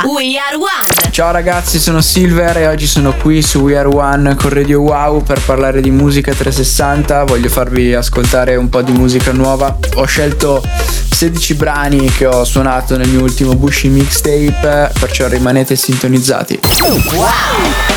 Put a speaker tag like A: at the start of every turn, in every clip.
A: a We Are One.
B: Ciao ragazzi, sono Silver e oggi sono qui su We Are One con Radio Wow per parlare di musica 360. Voglio farvi ascoltare un po' di musica nuova. Ho scelto 16 brani che ho suonato nel mio ultimo Bushy mixtape, perciò rimanete sintonizzati. Wow!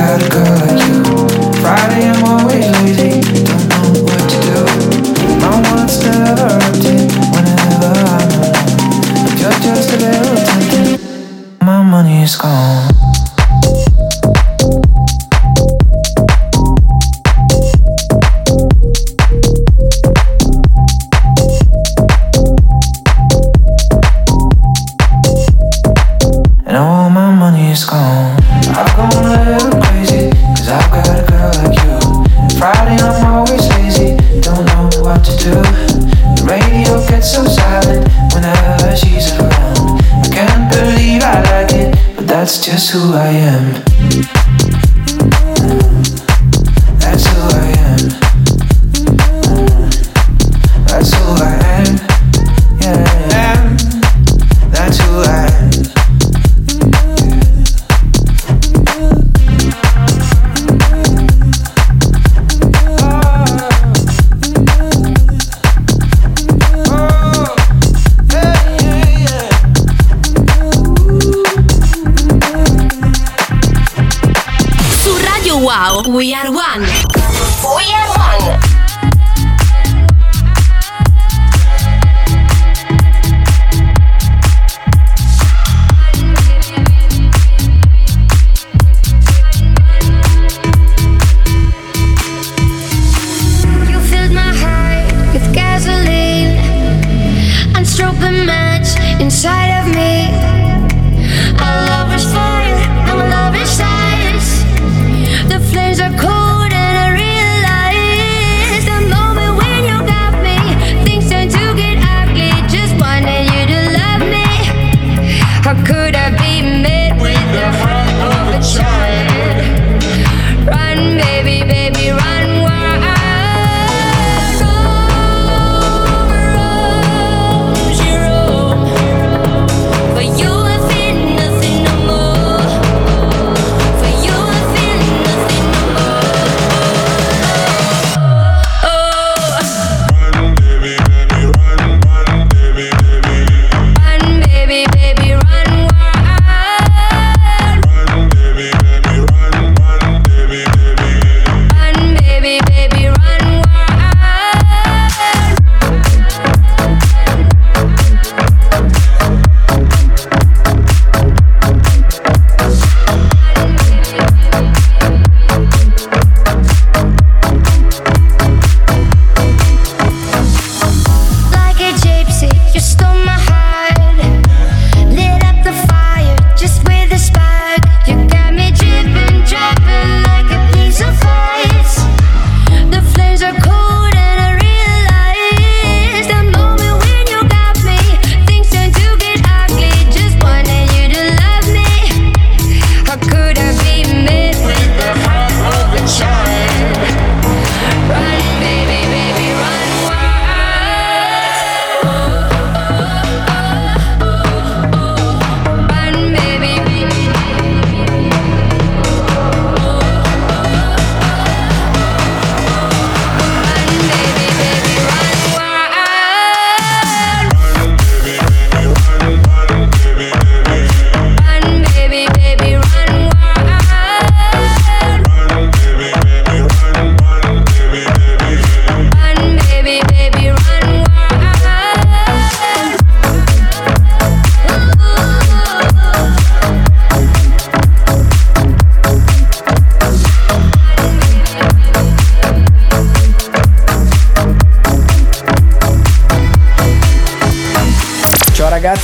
C: gotta
D: go.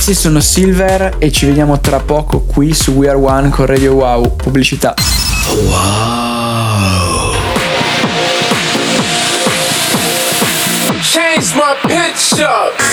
D: ragazzi, sono Silver e ci vediamo tra poco qui su We Are One con Radio Wow. Pubblicità.
E: Wow. Change my pitch up.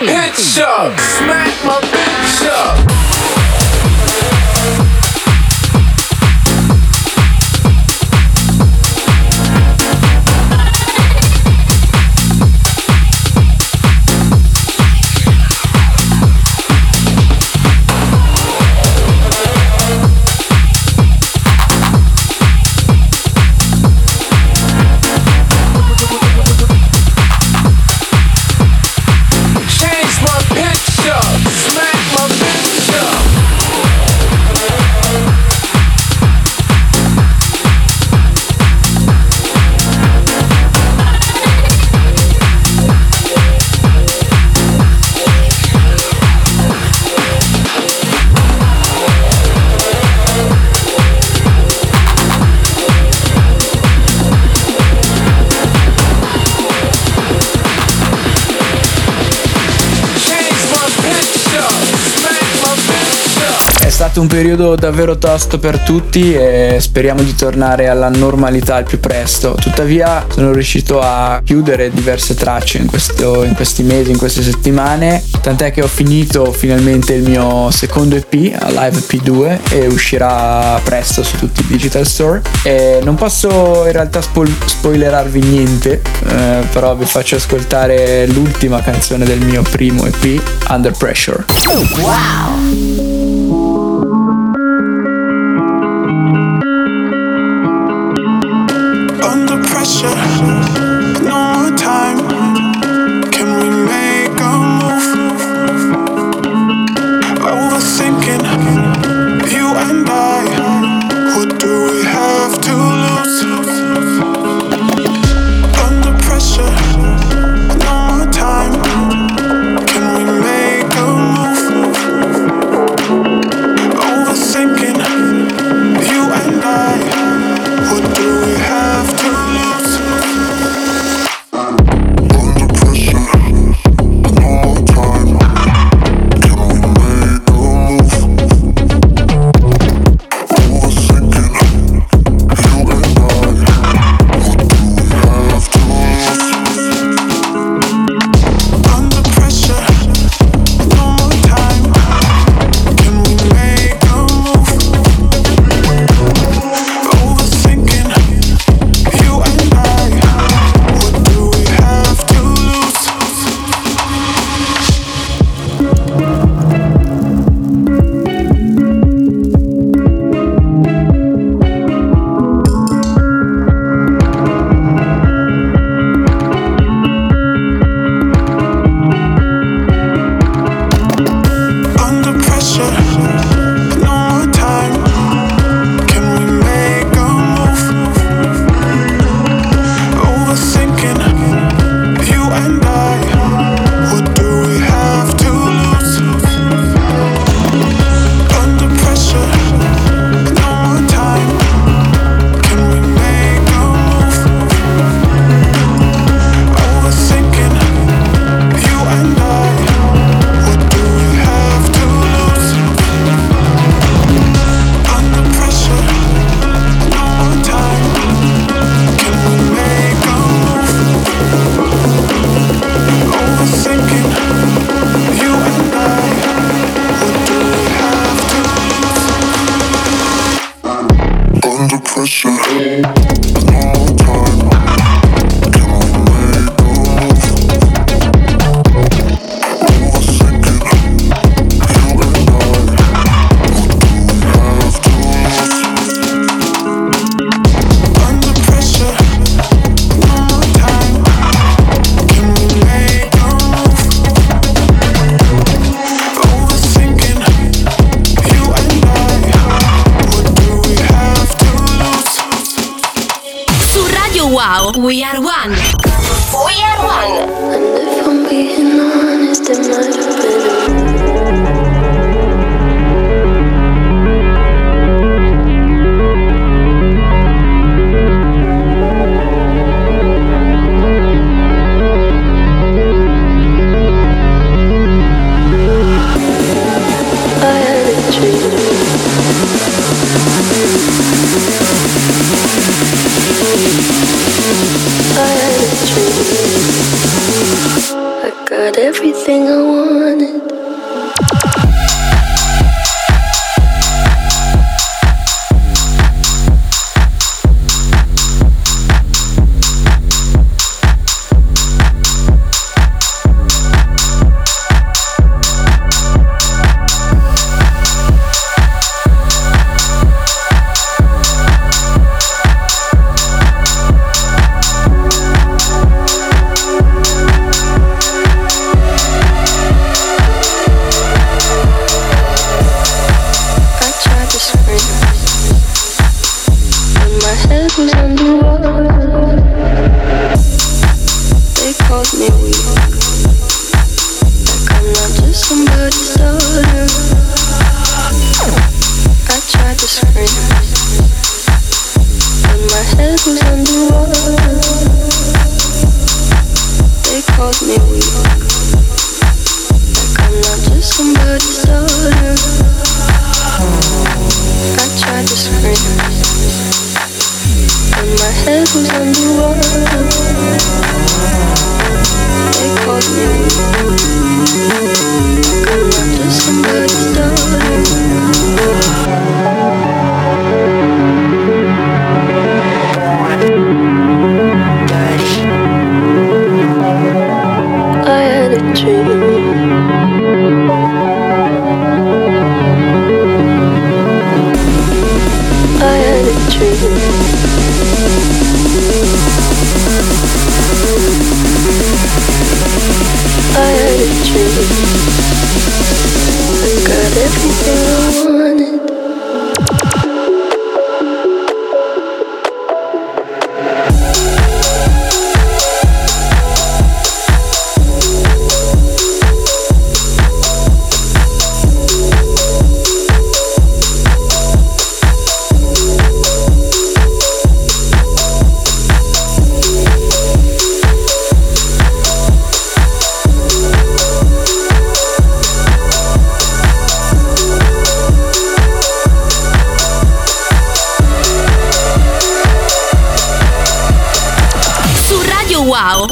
E: bitch up. Smack my bitch up.
F: un periodo davvero tosto per tutti e speriamo di tornare alla normalità al più presto. Tuttavia sono riuscito a chiudere diverse tracce in, questo, in questi mesi, in queste settimane, tant'è che ho finito finalmente il mio secondo EP, Live P2, e uscirà presto su tutti i digital store. E non posso in realtà spo- spoilerarvi niente, eh, però vi faccio ascoltare l'ultima canzone del mio primo EP, Under Pressure.
G: Wow!
H: they calls me weak. Like I'm not just somebody's daughter.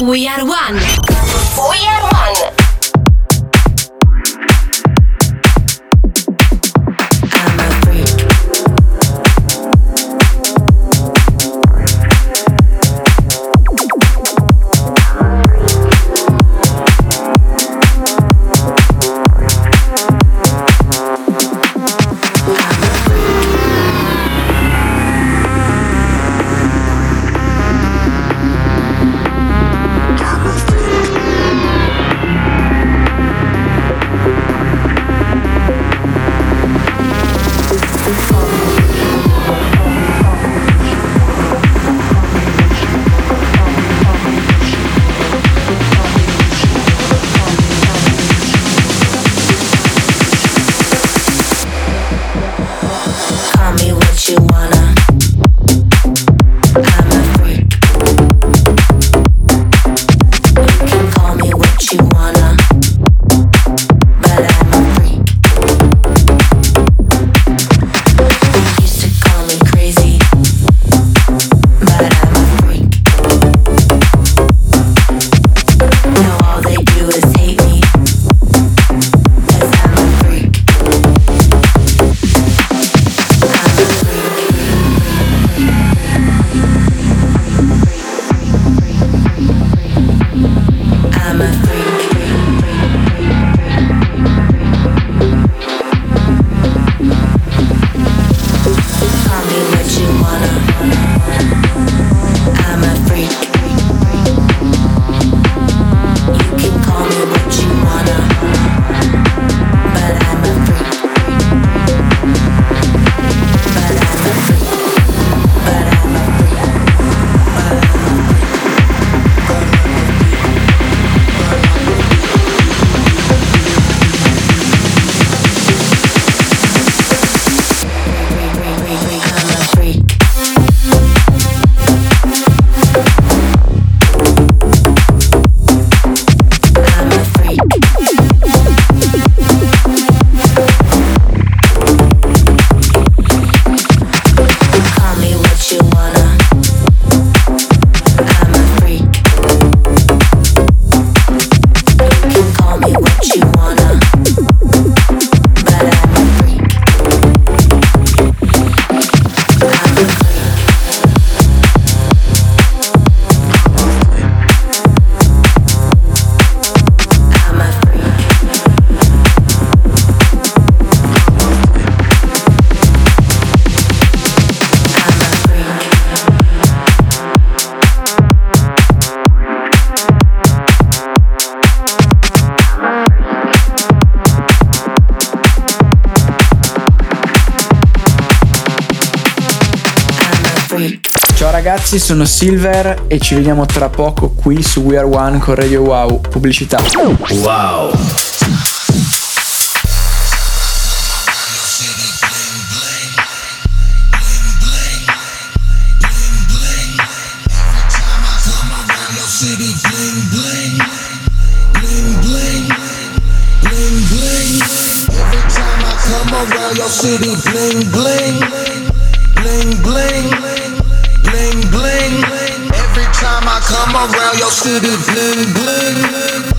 G: we are
F: ragazzi, sono Silver e ci vediamo tra poco qui su We Are One con Radio Wow. Pubblicità.
E: Wow.
I: Come around your city, bling bling, bling bling, bling Come around your city, bling, bling.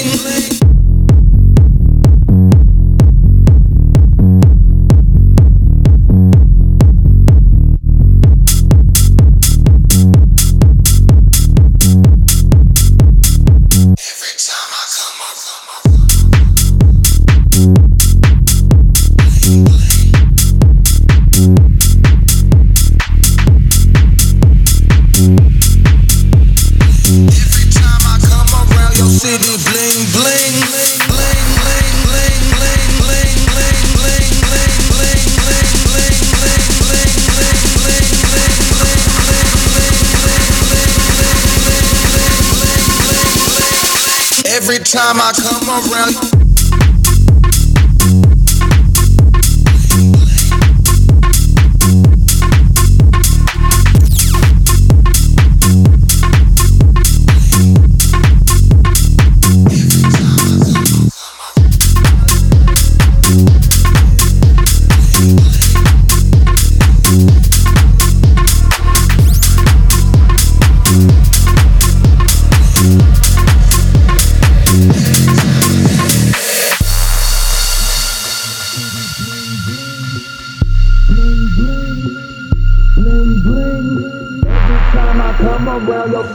I: Time I come around.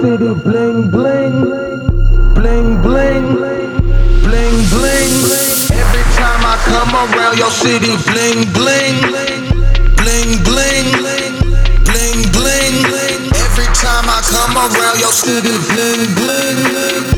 I: Your city, bling bling, bling bling, bling bling. Every time I come around your city, bling bling bling bling bling, bling bling, bling bling. Every time I come around your city, bling, bling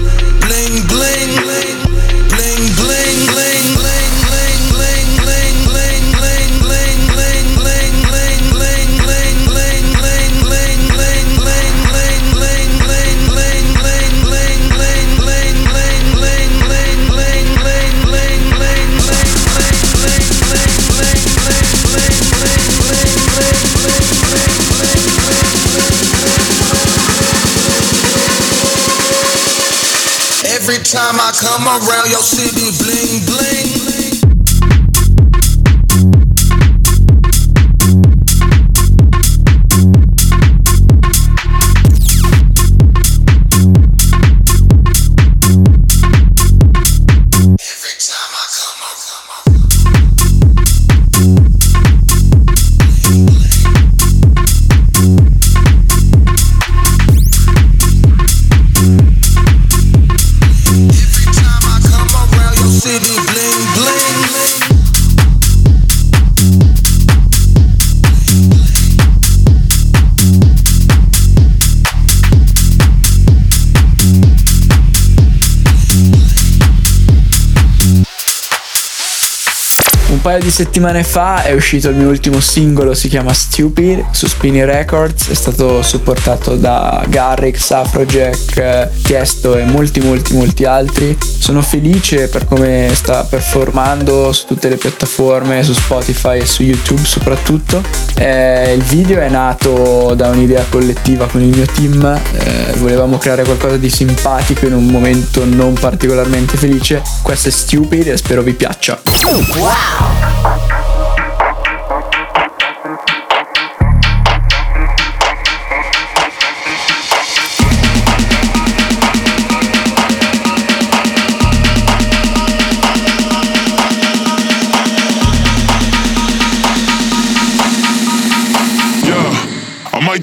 I: come around your city, bling.
F: Di settimane fa è uscito il mio ultimo singolo, si chiama Stupid, su Spinny Records, è stato supportato da Garrix, Afrojack, Tiesto e molti molti molti altri. Sono felice per come sta performando su tutte le piattaforme, su Spotify e su YouTube soprattutto. Eh, il video è nato da un'idea collettiva con il mio team, eh, volevamo creare qualcosa di simpatico in un momento non particolarmente felice. Questo è Stupid e spero vi piaccia.
J: might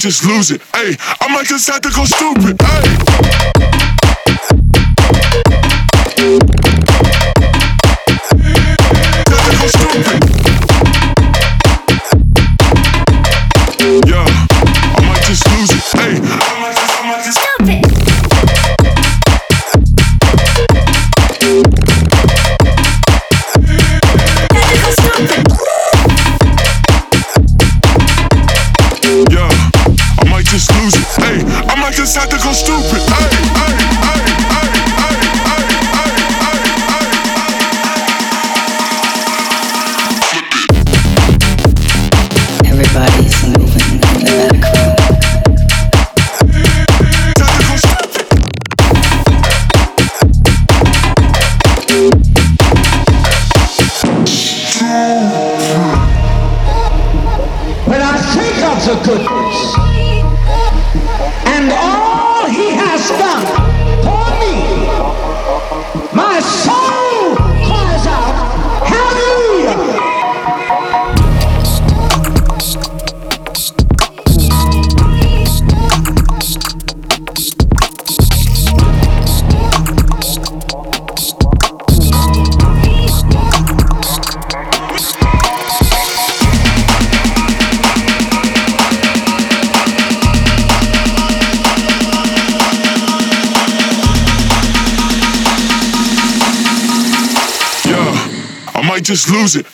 J: just lose it. Hey, I might just have to go stupid. Hey.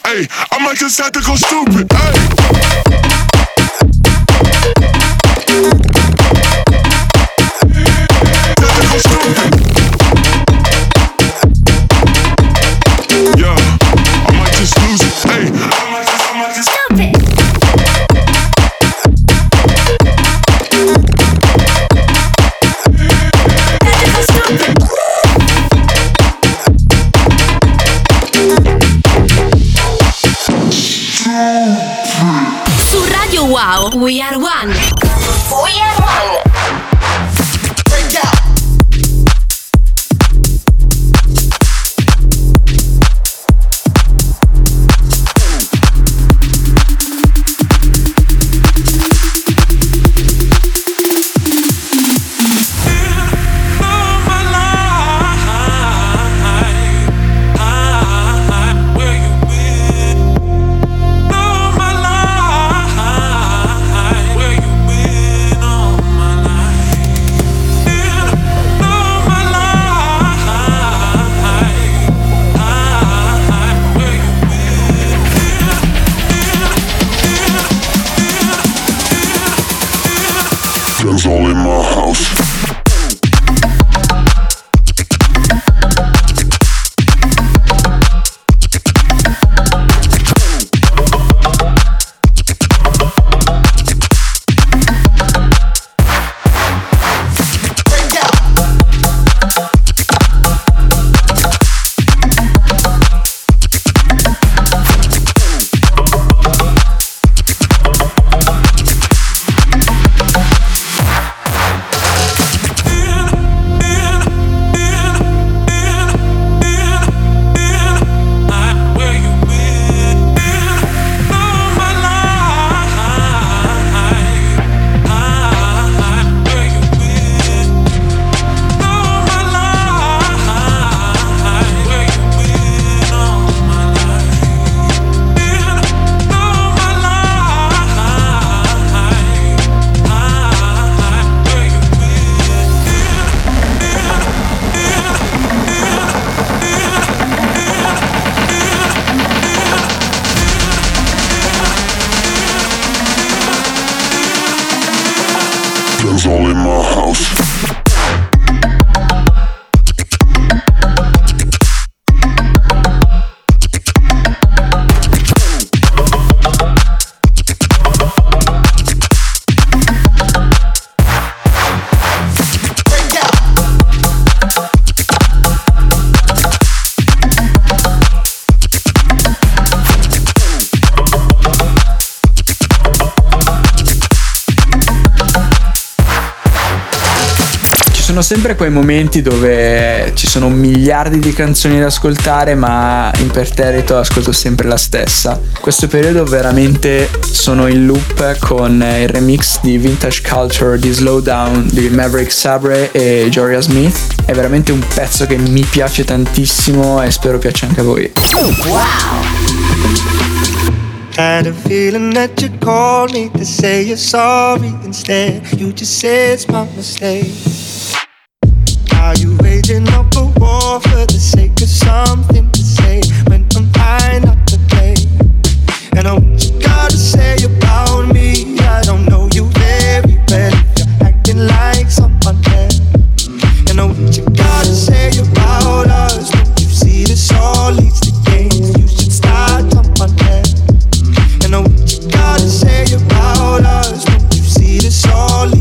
J: Hey, I might just have to go stupid. Hey.
F: Sono sempre quei momenti dove ci sono miliardi di canzoni da ascoltare, ma imperterrito ascolto sempre la stessa. Questo periodo veramente sono in loop con il remix di Vintage Culture di Slowdown di Maverick Sabre e Joria Smith. È veramente un pezzo che mi piace tantissimo e spero piaccia anche a voi.
K: Had a feeling that you'd call me to say you're sorry instead. You just said it's my mistake. Are you waging up a war for the sake of something to say when I'm high not to play? And I what you gotta say about me. I don't know you very well. You're acting like someone else. And I what you gotta say about us. You see this all leads to games? You should start someone else. And I what you gotta say about us. You see this all leads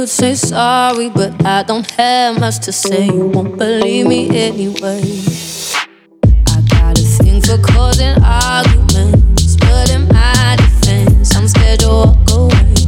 L: Could say sorry, but I don't have much to say. You won't believe me anyway. I got a thing for causing arguments, but in my defense, I'm scared to walk away.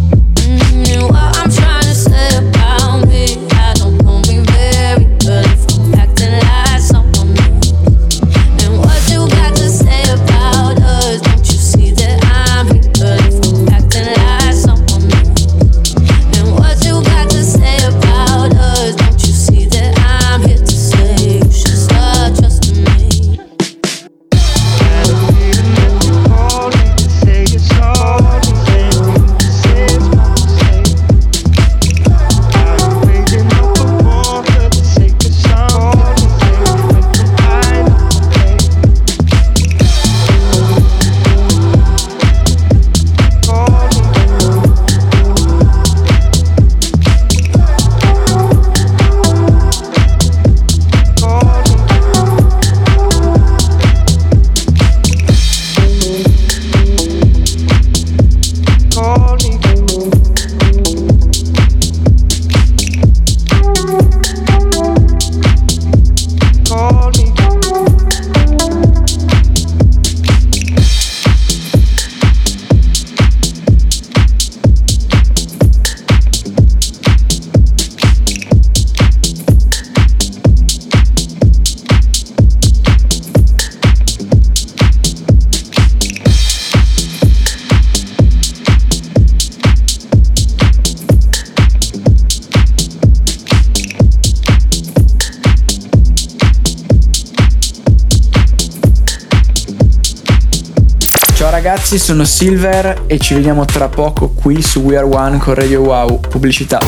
F: Ragazzi, sono Silver e ci vediamo tra poco qui su We Are One con Radio Wow. Pubblicità.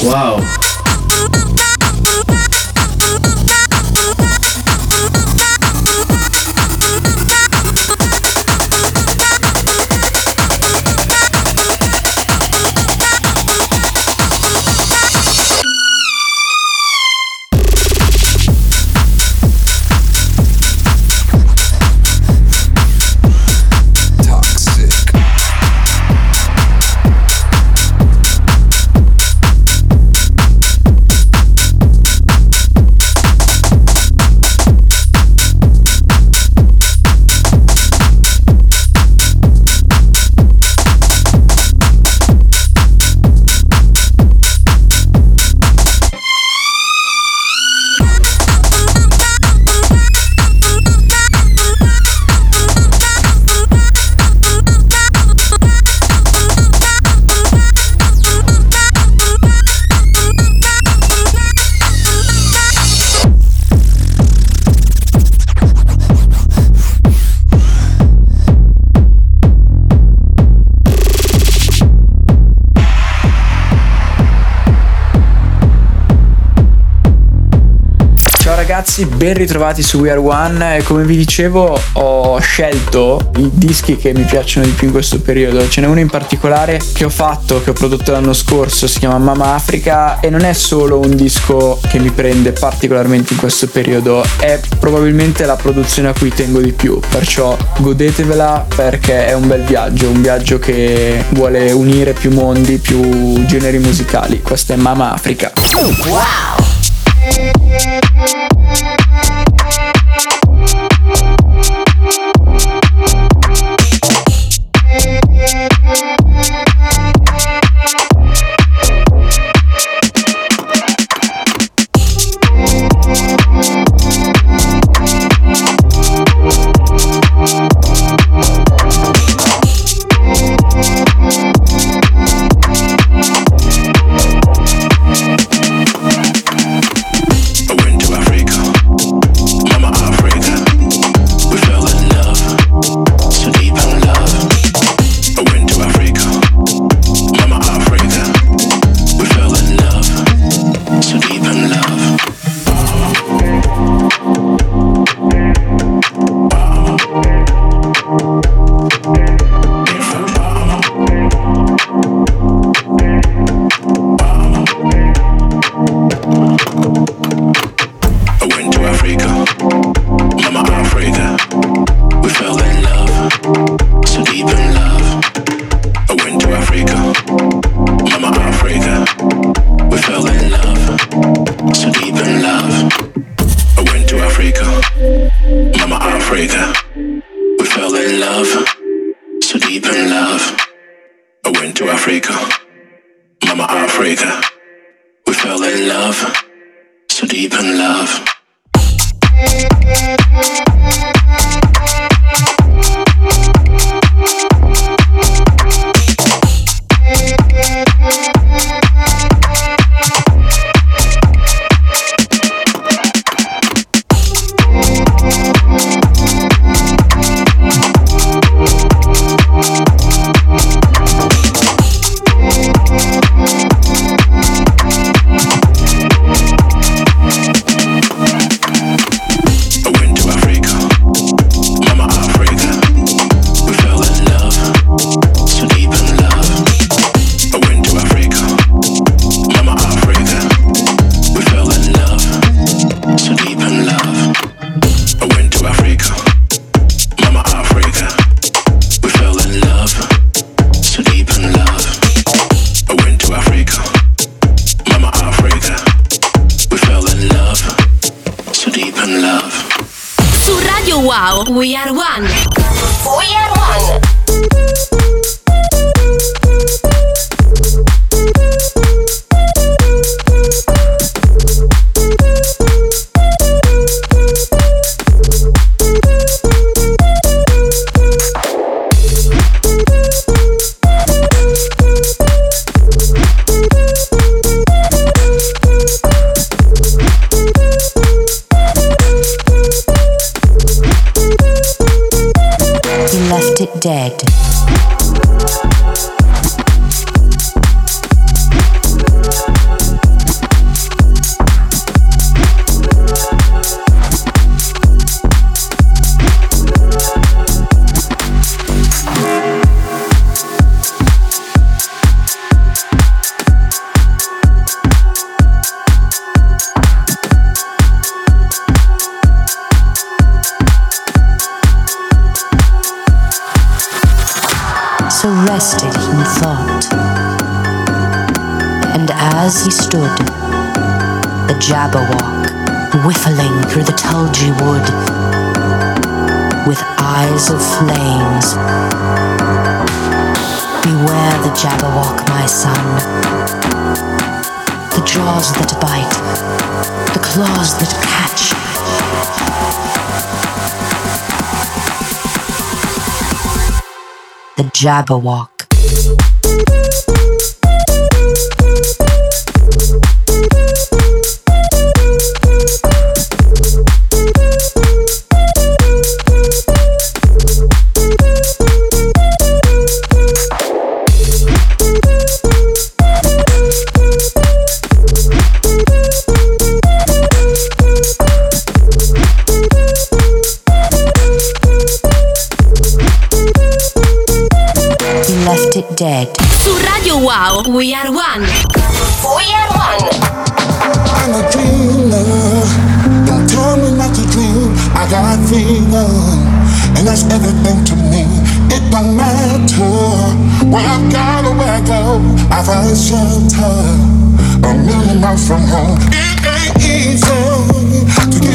M: Wow.
F: Ragazzi, ben ritrovati su We Are One come vi dicevo ho scelto i dischi che mi piacciono di più in questo periodo. Ce n'è uno in particolare che ho fatto, che ho prodotto l'anno scorso, si chiama Mama Africa e non è solo un disco che mi prende particolarmente in questo periodo, è probabilmente la produzione a cui tengo di più, perciò godetevela perché è un bel viaggio, un viaggio che vuole unire più mondi, più generi musicali. Questa è Mama Africa.
N: Wow. dead. rested in thought.
M: And as he stood, the Jabberwock whiffling through the tulgey wood, with eyes of flames. Beware the Jabberwock, my son. The jaws that bite, the claws that catch Jabberwock. Dead.
G: Su Radio Wow, We Are One.
N: We are one.
O: I'm a dreamer. Don't tell me not to dream. I got freedom, and that's everything to me. It don't matter where I go or where I go. I find shelter a million miles from home. It ain't easy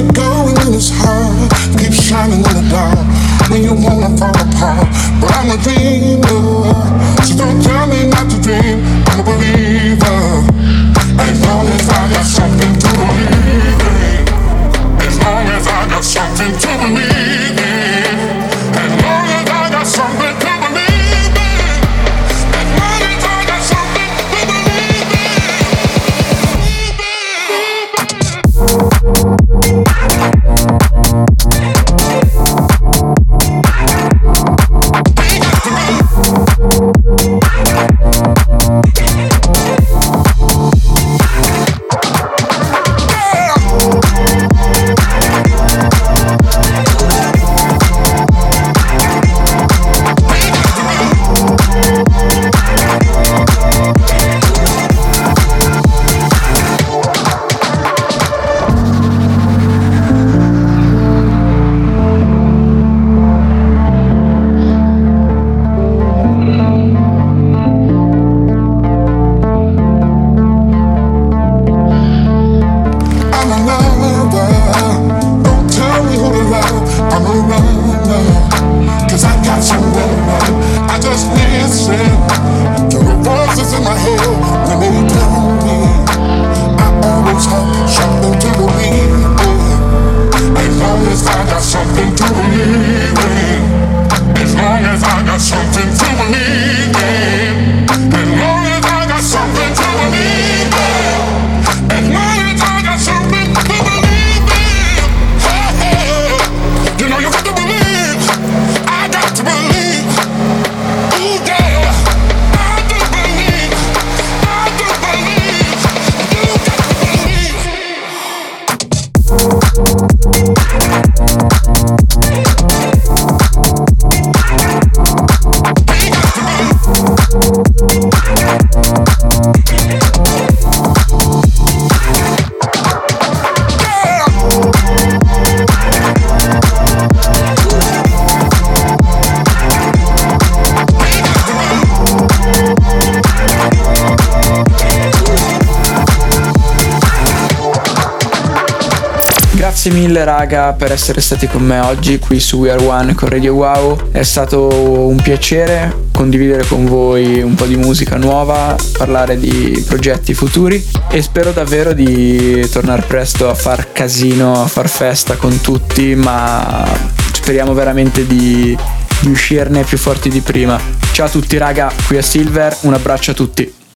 F: Raga per essere stati con me oggi qui su We Are One con Radio Wow. È stato un piacere condividere con voi un po' di musica nuova, parlare di progetti futuri e spero davvero di tornare presto a far casino, a far festa con tutti, ma speriamo veramente di, di uscirne più forti di prima. Ciao a tutti raga, qui a Silver, un abbraccio a tutti.